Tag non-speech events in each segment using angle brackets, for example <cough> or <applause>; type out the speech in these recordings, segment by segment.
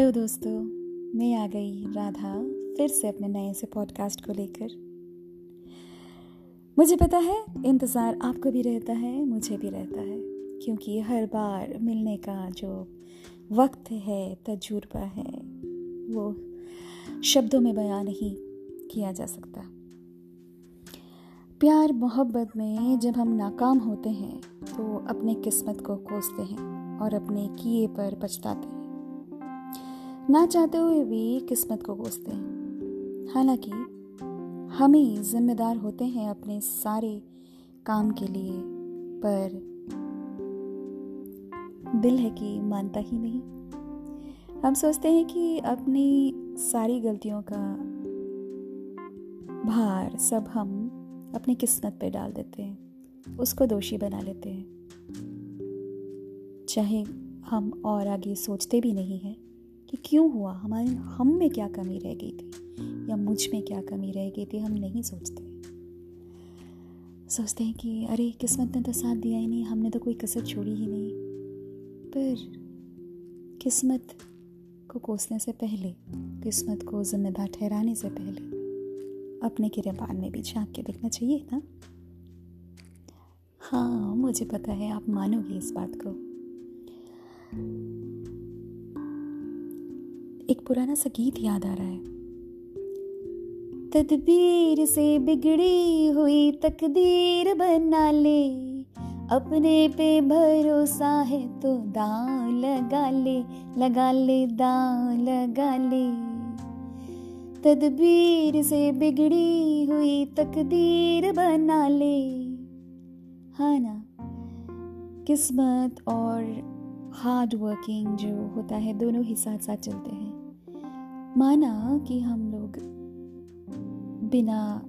Hello दोस्तों, मैं आ गई राधा, फिर से अपने नए से पॉडकास्ट को लेकर। मुझे पता है, इंतज़ार आपको भी रहता है, मुझे भी रहता है, क्योंकि हर बार मिलने का जो वक्त है, तजुर्बा है, वो शब्दों में बयान नहीं किया जा सकता। प्यार, मोहब्बत में जब हम नाकाम होते हैं तो अपने किस्मत को कोसते हैं और अपने किए पर पछताते हैं। ना चाहते हुए भी किस्मत को कोसते हैं। हालाँकि, हम जिम्मेदार होते हैं अपने सारे काम के लिए, पर दिल है कि मानता ही नहीं। हम सोचते हैं कि अपनी सारी गलतियों का भार सब हम अपनी किस्मत पे डाल देते हैं, उसको दोषी बना लेते हैं। चाहे हम और आगे सोचते भी नहीं हैं। कि क्यों हुआ? हमारे, हम में क्या कमी रह गई थी? या मुझमें क्या कमी रह गई थी, हम नहीं सोचते। सोचते हैं कि, अरे, किस्मत ने तो साथ दिया ही नहीं, हमने तो कोई कसर छोड़ी ही नहीं। पर किस्मत को कोसने से पहले, किस्मत को जिम्मेदार ठहराने से पहले, अपने किरपान में भी झाँक के देखना चाहिए, ना? हाँ मुझे पता है, आप मानोगे इस बात को। एक पुराना सा गीत याद आ रहा है। तदबीर से बिगड़ी हुई तकदीर बना ले। अपने पे भरोसा है तो दाव लगा ले लगा ले, दाव लगा ले। तदबीर से बिगड़ी हुई तकदीर बना ले। हाँ ना, किस्मत और हार्ड वर्किंग जो होता है, दोनों ही साथ साथ चलते हैं। माना कि हम लोग बिना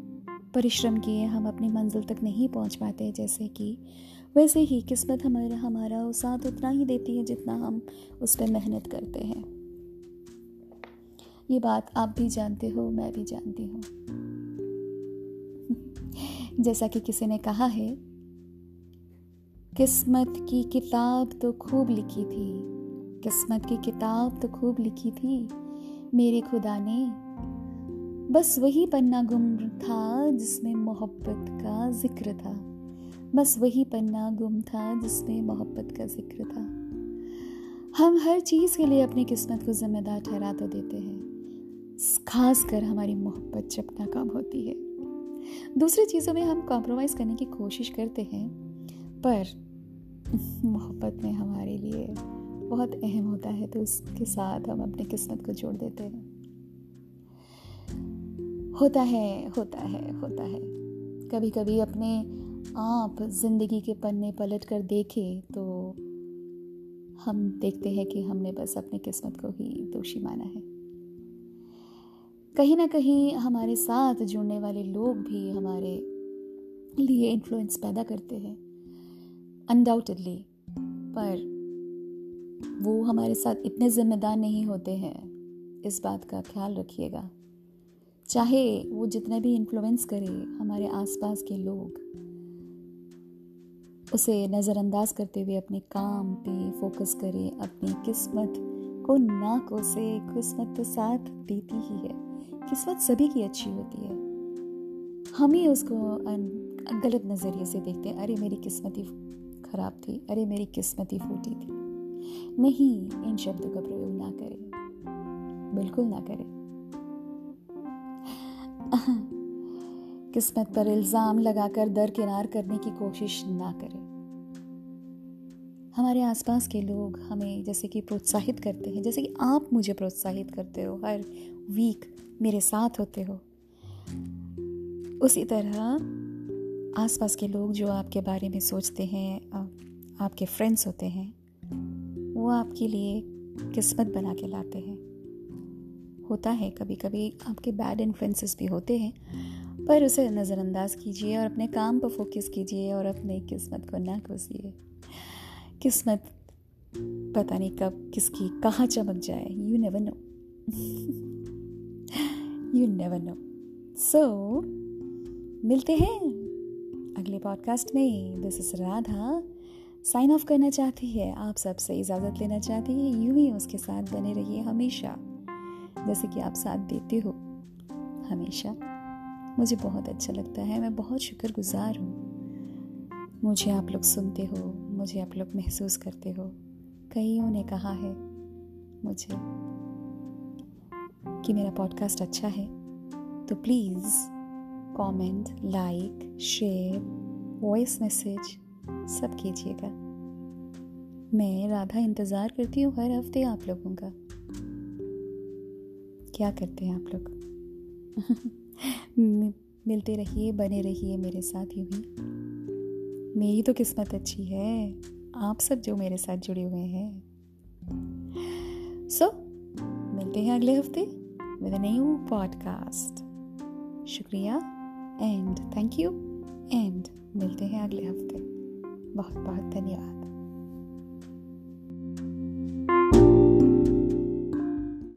परिश्रम किए हम अपनी मंजिल तक नहीं पहुँच पाते, जैसे कि वैसे ही किस्मत हमारा हमारा साथ उतना ही देती है जितना हम उस पर मेहनत करते हैं। ये बात आप भी जानते हो, मैं भी जानती हूँ। <laughs> जैसा कि किसी ने कहा है, किस्मत की किताब तो खूब लिखी थी। किस्मत की किताब तो खूब लिखी थी। मेरे खुदा ने। बस वही पन्ना गुम था जिसमें मोहब्बत का ज़िक्र था। बस वही पन्ना गुम था जिसमें मोहब्बत का ज़िक्र था। हम हर चीज़ के लिए अपनी किस्मत को जिम्मेदार ठहरा तो देते हैं। खास कर हमारी मोहब्बत जब नाकाम होती है। दूसरी चीज़ों में हम कॉम्प्रोमाइज़ करने की कोशिश करते हैं, पर मोहब्बत में हमारे लिए बहुत अहम होता है तो उसके साथ हम अपनी किस्मत को जोड़ देते हैं। होता है होता है होता है। कभी कभी अपने आप ज़िंदगी के पन्ने पलट कर देखे तो हम देखते हैं कि हमने बस अपनी किस्मत को ही दोषी माना है। कहीं ना कहीं हमारे साथ जुड़ने वाले लोग भी हमारे लिए इन्फ्लुएंस पैदा करते हैं। अनडाउटेडली पर वो हमारे साथ इतने ज़िम्मेदार नहीं होते हैं। इस बात का ख्याल रखिएगा। चाहे वो जितना भी इन्फ्लुएंस करे हमारे आसपास के लोग, उसे नज़रअंदाज करते हुए अपने काम पे फोकस करें, अपनी किस्मत को ना कोसे किस्मत तो साथ देती ही है। किस्मत सभी की अच्छी होती है। हम ही उसको गलत नज़रिए से देखते हैं। अरे मेरी किस्मत ही ख़राब थी, अरे मेरी किस्मत ही फूटी थी। नहीं इन शब्दों का प्रयोग ना करें। बिल्कुल ना करें। <laughs> किस्मत पर इल्ज़ाम लगाकर दरकिनार करने की कोशिश ना करें। हमारे आसपास के लोग हमें जैसे कि प्रोत्साहित करते हैं, जैसे कि आप मुझे प्रोत्साहित करते हो, हर वीक मेरे साथ होते हो। उसी तरह आसपास के लोग जो आपके बारे में सोचते हैं आपके फ्रेंड्स होते हैं वो आपके लिए किस्मत बना के लाते हैं। होता है कभी कभी आपके बैड इन्फ्लुएंसेस भी होते हैं, पर उसे नज़रअंदाज कीजिए और अपने काम पर फोकस कीजिए और अपने किस्मत को ना कोसिए। किस्मत पता नहीं कब, किसकी, कहाँ चमक जाए you never know you never know so मिलते हैं अगले पॉडकास्ट में। This is Radha sign off करना चाहती है। आप सबसे इजाज़त लेना चाहती है। यूँ ही उसके साथ बने रहिए हमेशा। जैसे कि आप साथ देते हो। हमेशा। मुझे बहुत अच्छा लगता है। मैं बहुत शुक्रगुजार हूँ। मुझे आप लोग सुनते हो। मुझे आप लोग महसूस करते हो। कईयों ने कहा है मुझे कि मेरा पॉडकास्ट अच्छा है। तो please comment like share voice message सब कीजिएगा मैं राधा इंतज़ार करती हूँ हर हफ़्ते आप लोगों का। क्या करते हैं आप लोग? <laughs> मिलते रहिए बने रहिए मेरे साथ ही मेरी तो किस्मत अच्छी है। आप सब जो मेरे साथ जुड़े हुए हैं। सो so, मिलते हैं अगले हफ़्ते विद न्यू पॉडकास्ट शुक्रिया एंड थैंक यू एंड मिलते हैं अगले हफ़्ते। बहुत बहुत धन्यवाद